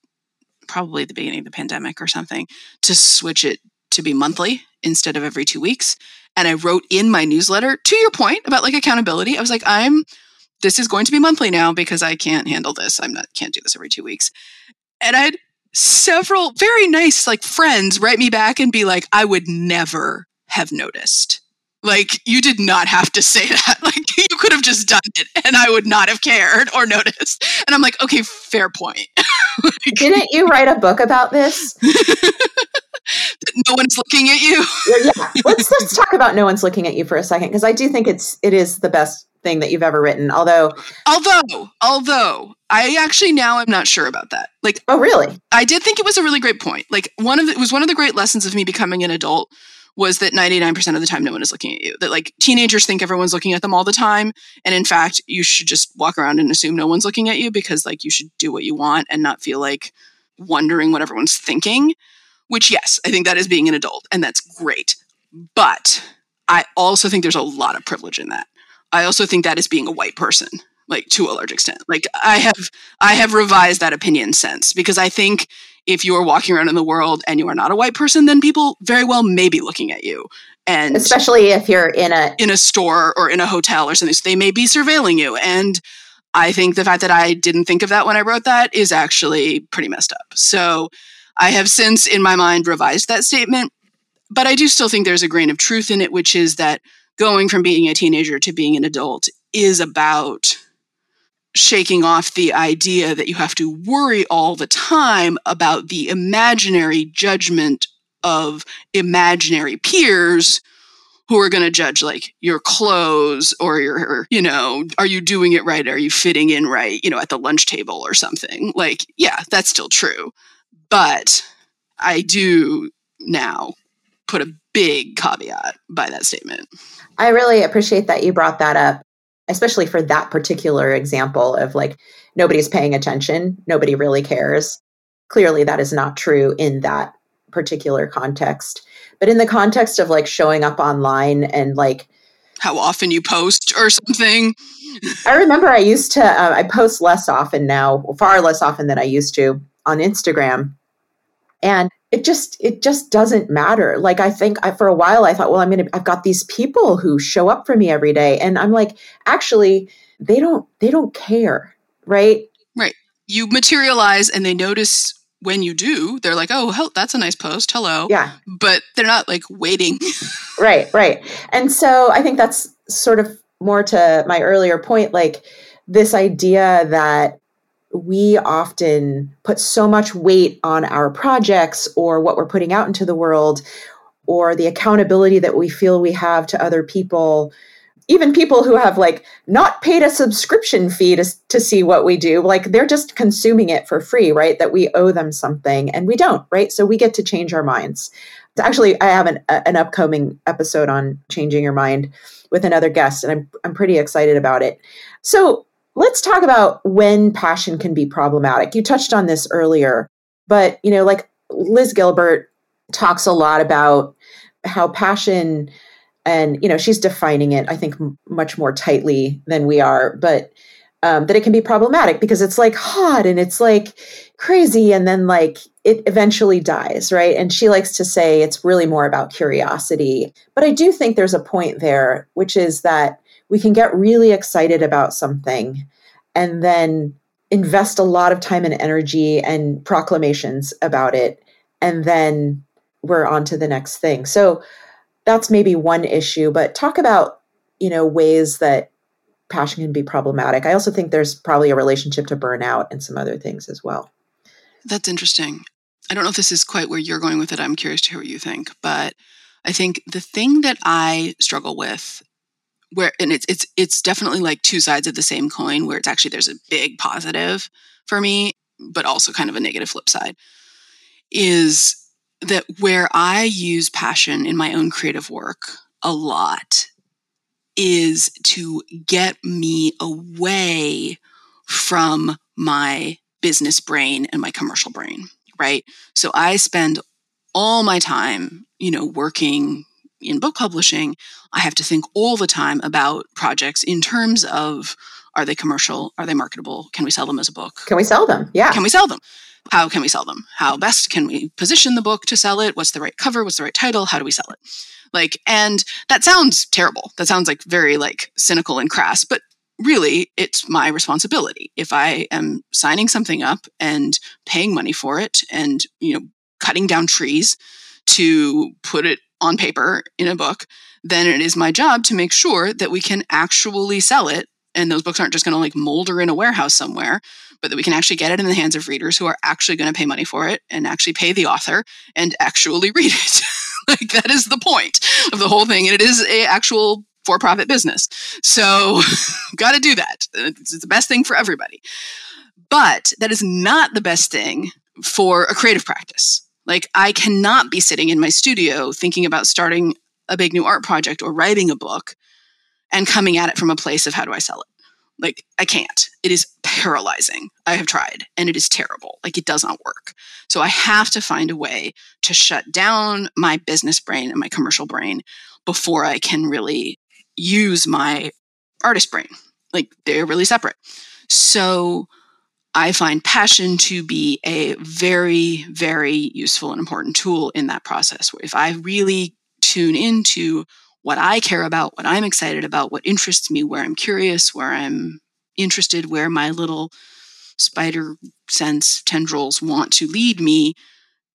probably the beginning of the pandemic or something, to switch it to be monthly instead of every two weeks. And I wrote in my newsletter, to your point about like accountability, I was like, I'm this is going to be monthly now because I can't handle this. I'm not can't do this every two weeks. And I had several very nice like friends write me back and be like, I would never have noticed. Like you did not have to say that. Like you could have just done it and I would not have cared or noticed. And I'm like, okay, fair point. like, Didn't you write a book about this? no one's looking at you. yeah. Let's let's talk about no one's looking at you for a second because I do think it's it is the best thing that you've ever written. Although although although I actually now I'm not sure about that. Like Oh really? I did think it was a really great point. Like one of the, it was one of the great lessons of me becoming an adult was that 99% of the time no one is looking at you. That like teenagers think everyone's looking at them all the time. And in fact, you should just walk around and assume no one's looking at you because like you should do what you want and not feel like wondering what everyone's thinking. Which, yes, I think that is being an adult and that's great. But I also think there's a lot of privilege in that. I also think that is being a white person like to a large extent. Like I have I have revised that opinion since because I think if you are walking around in the world and you are not a white person, then people very well may be looking at you. And especially if you're in a in a store or in a hotel or something, so they may be surveilling you. And I think the fact that I didn't think of that when I wrote that is actually pretty messed up. So I have since, in my mind, revised that statement. But I do still think there's a grain of truth in it, which is that going from being a teenager to being an adult is about shaking off the idea that you have to worry all the time about the imaginary judgment of imaginary peers who are going to judge like your clothes or your you know are you doing it right? Are you fitting in right you know at the lunch table or something? Like yeah that's still true. But i do now put a big caveat by that statement. I really appreciate that you brought that up especially for that particular example of like nobody's paying attention nobody really cares. Clearly that is not true in that particular context. But in the context of like showing up online and like how often you post or something. I remember i used to uh, i post less often now far less often than i used to on instagram. And it just it just doesn't matter like i think I, for a while i thought well i'm gonna i've got these people who show up for me every day and i'm like actually they don't they don't care right right you materialize and they notice when you do, they're like, oh, hell, that's a nice post. Hello. Yeah. But they're not like waiting. right, right. And so I think that's sort of more to my earlier point like this idea that we often put so much weight on our projects or what we're putting out into the world or the accountability that we feel we have to other people even people who have like not paid a subscription fee to, to see what we do like they're just consuming it for free right? That we owe them something and we don't right? So we get to change our minds. Actually i have an, an upcoming episode on changing your mind with another guest and I'm, I'm pretty excited about it. So let's talk about when passion can be problematic. You touched on this earlier but you know like liz gilbert talks a lot about how passion and you know she's defining it i think m- much more tightly than we are but um, that it can be problematic because it's like hot and it's like crazy and then like it eventually dies right? And she likes to say it's really more about curiosity. But i do think there's a point there which is that we can get really excited about something and then invest a lot of time and energy and proclamations about it and then we're on to the next thing so that's maybe one issue, but talk about, you know, ways that passion can be problematic. I also think there's probably a relationship to burnout and some other things as well. That's interesting. I don't know if this is quite where you're going with it. I'm curious to hear what you think, but I think the thing that I struggle with where and it's it's it's definitely like two sides of the same coin where it's actually there's a big positive for me, but also kind of a negative flip side is that where I use passion in my own creative work a lot is to get me away from my business brain and my commercial brain, right? So I spend all my time, you know, working in book publishing. I have to think all the time about projects in terms of are they commercial? Are they marketable? Can we sell them as a book? Can we sell them? Yeah. Can we sell them? How can we sell them? How best can we position the book to sell it? What's the right cover? What's the right title? How do we sell it? Like, and that sounds terrible. That sounds like very like cynical and crass, but really it's my responsibility. If I am signing something up and paying money for it and, you know, cutting down trees to put it on paper in a book, then it is my job to make sure that we can actually sell it and those books aren't just going to like molder in a warehouse somewhere but that we can actually get it in the hands of readers who are actually going to pay money for it and actually pay the author and actually read it. like that is the point of the whole thing. And it is a actual for-profit business. So got to do that. It's the best thing for everybody. But that is not the best thing for a creative practice. Like I cannot be sitting in my studio thinking about starting a big new art project or writing a book and coming at it from a place of how do I sell it? Like, I can't. It is paralyzing. I have tried and it is terrible. Like, it does not work. So, I have to find a way to shut down my business brain and my commercial brain before I can really use my artist brain. Like, they're really separate. So, I find passion to be a very, very useful and important tool in that process. If I really tune into what I care about, what I'm excited about, what interests me, where I'm curious, where I'm interested, where my little spider sense tendrils want to lead me,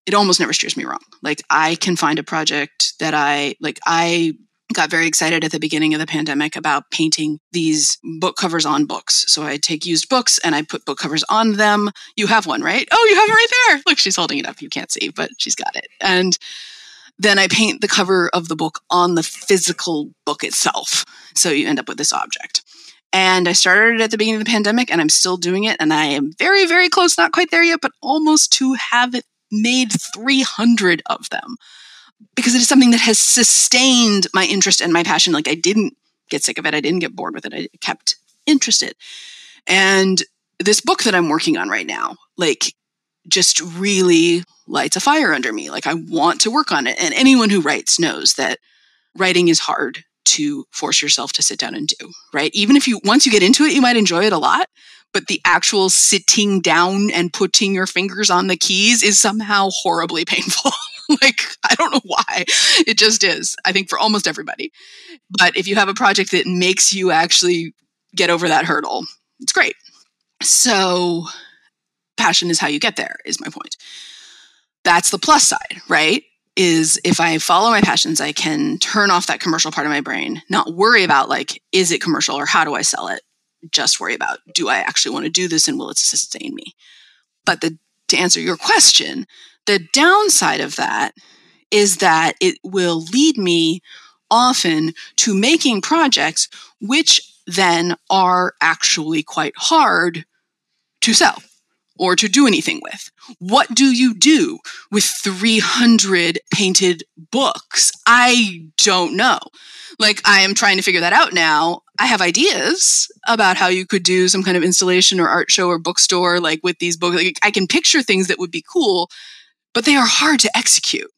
it almost never steers me wrong. Like I can find a project that I like I got very excited at the beginning of the pandemic about painting these book covers on books. So I take used books and I put book covers on them. You have one, right? Oh, you have it right there. Look, she's holding it up. You can't see, but she's got it. And then I paint the cover of the book on the physical book itself. So you end up with this object. And I started at the beginning of the pandemic and I'm still doing it. And I am very, very close, not quite there yet, but almost to have it made 300 of them because it is something that has sustained my interest and my passion. Like I didn't get sick of it, I didn't get bored with it, I kept interested. And this book that I'm working on right now, like, just really lights a fire under me. Like, I want to work on it. And anyone who writes knows that writing is hard to force yourself to sit down and do, right? Even if you, once you get into it, you might enjoy it a lot, but the actual sitting down and putting your fingers on the keys is somehow horribly painful. like, It just is, I think, for almost everybody. But if you have a project that makes you actually get over that hurdle, it's great. So, passion is how you get there, is my point. That's the plus side, right? Is if I follow my passions, I can turn off that commercial part of my brain, not worry about like, is it commercial or how do I sell it? Just worry about, do I actually want to do this and will it sustain me? But the, to answer your question, the downside of that is that it will lead me often to making projects which then are actually quite hard to sell or to do anything with. What do you do with 300 painted books? I don't know. Like, I am trying to figure that out now. I have ideas about how you could do some kind of installation or art show or bookstore, like with these books. Like, I can picture things that would be cool, but they are hard to execute.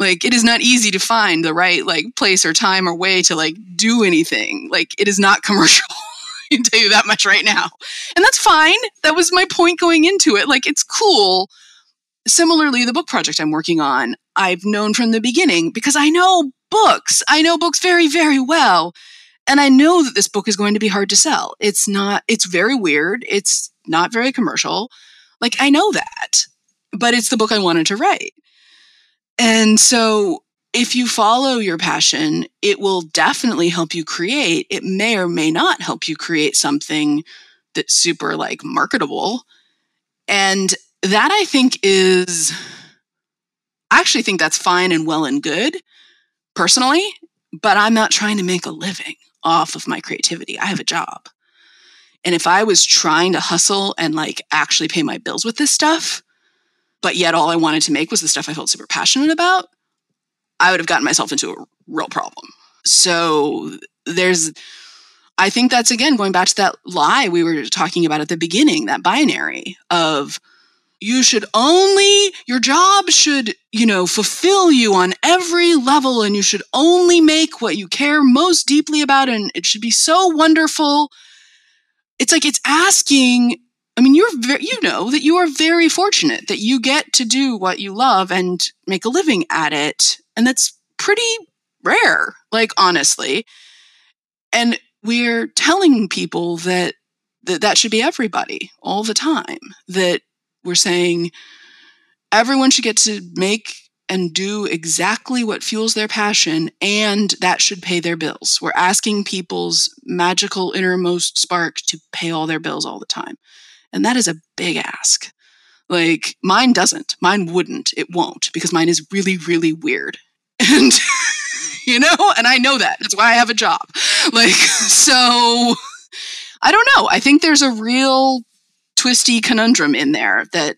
Like, it is not easy to find the right, like, place or time or way to, like, do anything. Like, it is not commercial. I can tell you that much right now. And that's fine. That was my point going into it. Like, it's cool. Similarly, the book project I'm working on, I've known from the beginning because I know books. I know books very, very well. And I know that this book is going to be hard to sell. It's not, it's very weird. It's not very commercial. Like, I know that, but it's the book I wanted to write. And so if you follow your passion, it will definitely help you create. It may or may not help you create something that's super like marketable. And that I think is, I actually think that's fine and well and good personally, but I'm not trying to make a living off of my creativity. I have a job. And if I was trying to hustle and like actually pay my bills with this stuff, but yet all I wanted to make was the stuff I felt super passionate about, I would have gotten myself into a real problem. So there's, I think that's again going back to that lie we were talking about at the beginning, that binary of you should only, your job should, you know, fulfill you on every level and you should only make what you care most deeply about and it should be so wonderful. It's like it's asking I mean, you're very, you know that you are very fortunate that you get to do what you love and make a living at it. And that's pretty rare, like honestly. And we're telling people that that, that should be everybody all the time. That we're saying everyone should get to make and do exactly what fuels their passion, and that should pay their bills. We're asking people's magical innermost spark to pay all their bills all the time. And that is a big ask. Like mine doesn't. Mine wouldn't. It won't because mine is really, really weird. And, you know, and I know that. That's why I have a job. Like, so I don't know. I think there's a real twisty conundrum in there that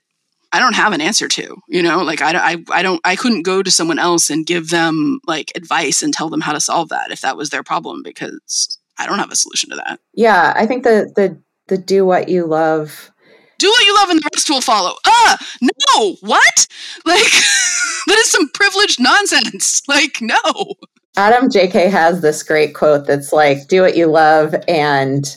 I don't have an answer to, you know, like I, I, I don't, I couldn't go to someone else and give them like advice and tell them how to solve that if that was their problem because I don't have a solution to that. Yeah. I think the, the the do what you love. Do what you love and the rest will follow. Ah, no, what? Like, that is some privileged nonsense. Like, no. Adam JK has this great quote that's like, do what you love and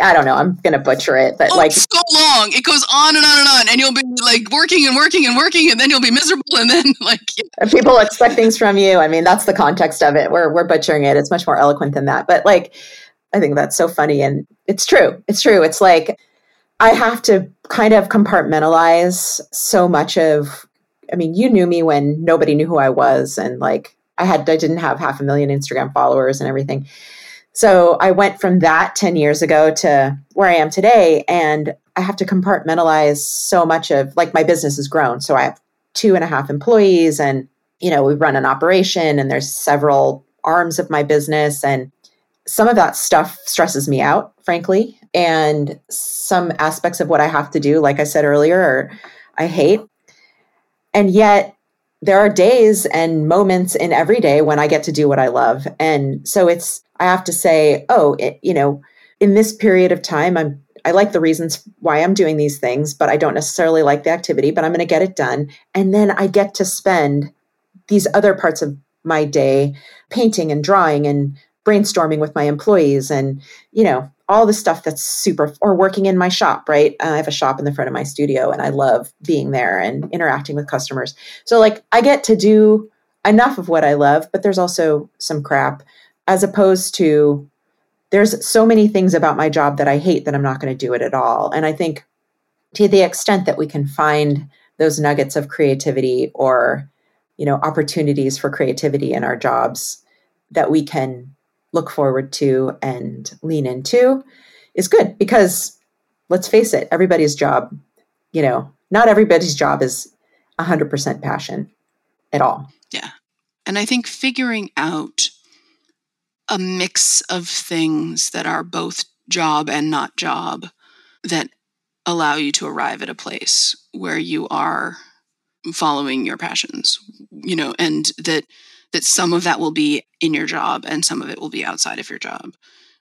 I don't know. I'm gonna butcher it, but oh, like so long. It goes on and on and on, and you'll be like working and working and working, and then you'll be miserable, and then like yeah. people expect things from you. I mean, that's the context of it. We're we're butchering it. It's much more eloquent than that. But like, I think that's so funny. And it's true. It's true. It's like I have to kind of compartmentalize so much of, I mean, you knew me when nobody knew who I was. And like, I had I didn't have half a million Instagram followers and everything. So I went from that 10 years ago to where I am today. And I have to compartmentalize so much of like my business has grown. So I have two and a half employees and, you know, we run an operation and there's several arms of my business. And some of that stuff stresses me out, frankly. And some aspects of what I have to do, like I said earlier, I hate. And yet there are days and moments in every day when I get to do what I love. And so it's, I have to say, oh, it, you know, in this period of time, I'm, I like the reasons why I'm doing these things, but I don't necessarily like the activity, but I'm going to get it done. And then I get to spend these other parts of my day painting and drawing and brainstorming with my employees and, you know, all the stuff that's super or working in my shop right? Uh, i have a shop in the front of my studio and i love being there and interacting with customers. So like i get to do enough of what i love but there's also some crap as opposed to there's so many things about my job that i hate that i'm not going to do it at all. And i think to the extent that we can find those nuggets of creativity or you know opportunities for creativity in our jobs that we can look forward to and lean into is good because let's face it, everybody's job, you know, not everybody's job is 100% passion at all. Yeah. And I think figuring out a mix of things that are both job and not job that allow you to arrive at a place where you are following your passions, you know, and that that some of that will be in your job and some of it will be outside of your job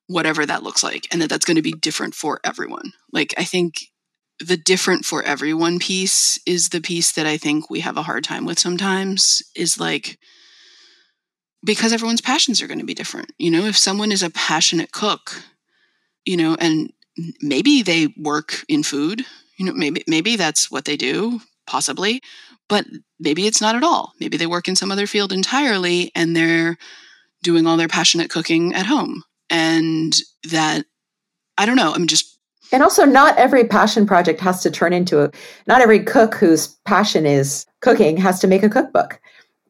whatever that looks like and that that's going to be different for everyone. Like i think the different for everyone piece is the piece that i think we have a hard time with sometimes is like because everyone's passions are going to be different you know? If someone is a passionate cook you know and maybe they work in food you know maybe maybe that's what they do possibly but maybe it's not at all. Maybe they work in some other field entirely and they're doing all their passionate cooking at home. And that, I don't know, I'm just. And also, not every passion project has to turn into a, not every cook whose passion is cooking has to make a cookbook,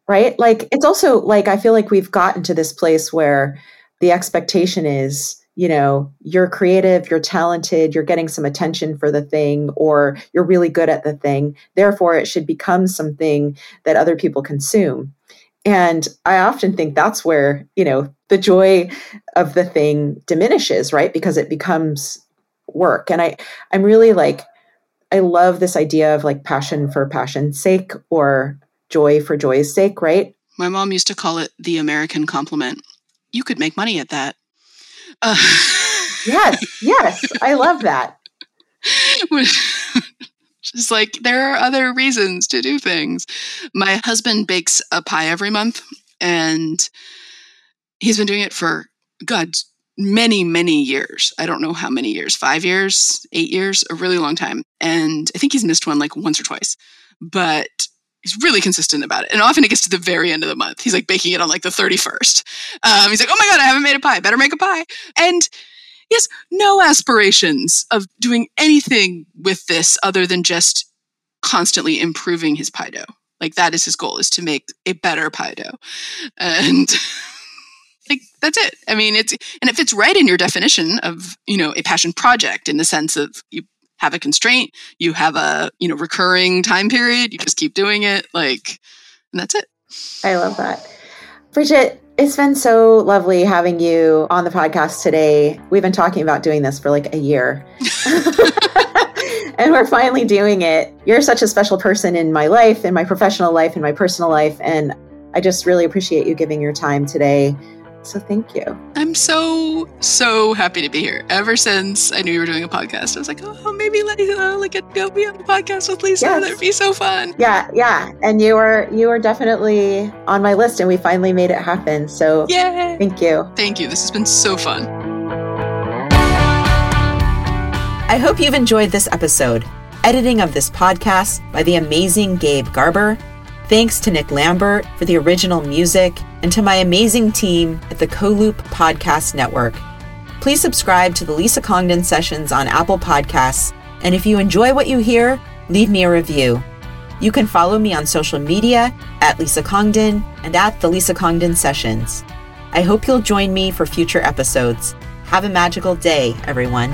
right? Like, it's also like, I feel like we've gotten to this place where the expectation is, you know, you're creative, you're talented, you're getting some attention for the thing, or you're really good at the thing. Therefore, it should become something that other people consume. And I often think that's where, you know, the joy of the thing diminishes, right? Because it becomes work. And I, I'm really like, I love this idea of like passion for passion's sake or joy for joy's sake, right? My mom used to call it the American compliment. You could make money at that. Uh, yes, yes, I love that. Just like there are other reasons to do things. My husband bakes a pie every month, and he's been doing it for God many many years. I don't know how many years, five years, eight years, a really long time. And I think he's missed one like once or twice, but he's really consistent about it. And often it gets to the very end of the month. He's like baking it on like the 31st. Um, he's like, oh my God, I haven't made a pie. Better make a pie. And yes, no aspirations of doing anything with this other than just constantly improving his pie dough. Like that is his goal is to make a better pie dough. And like that's it. I mean, it's and it fits right in your definition of, you know, a passion project in the sense of you have a constraint, you have a, you know, recurring time period, you just keep doing it like and that's it. I love that. Bridget, it's been so lovely having you on the podcast today. We've been talking about doing this for like a year. and we're finally doing it. You're such a special person in my life, in my professional life, in my personal life. And I just really appreciate you giving your time today so thank you. I'm so so happy to be here. Ever since I knew you were doing a podcast, I was like, oh, maybe let uh, like go be on the podcast with Lisa. Yes. That'd be so fun. Yeah, yeah. And you were you were definitely on my list, and we finally made it happen. So yeah, thank you. Thank you. This has been so fun. I hope you've enjoyed this episode. Editing of this podcast by the amazing Gabe Garber Thanks to Nick Lambert for the original music and to my amazing team at the CoLoop Podcast Network. Please subscribe to the Lisa Congdon Sessions on Apple Podcasts, and if you enjoy what you hear, leave me a review. You can follow me on social media at Lisa Congdon and at the Lisa Congdon Sessions. I hope you'll join me for future episodes. Have a magical day, everyone.